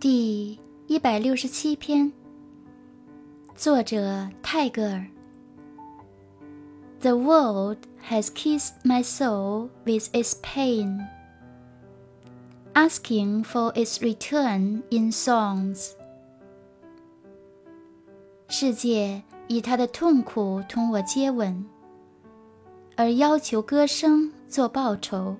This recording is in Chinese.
第一百六十七篇，作者泰戈尔。The world has kissed my soul with its pain, asking for its return in songs. 世界以他的痛苦同我接吻，而要求歌声做报酬。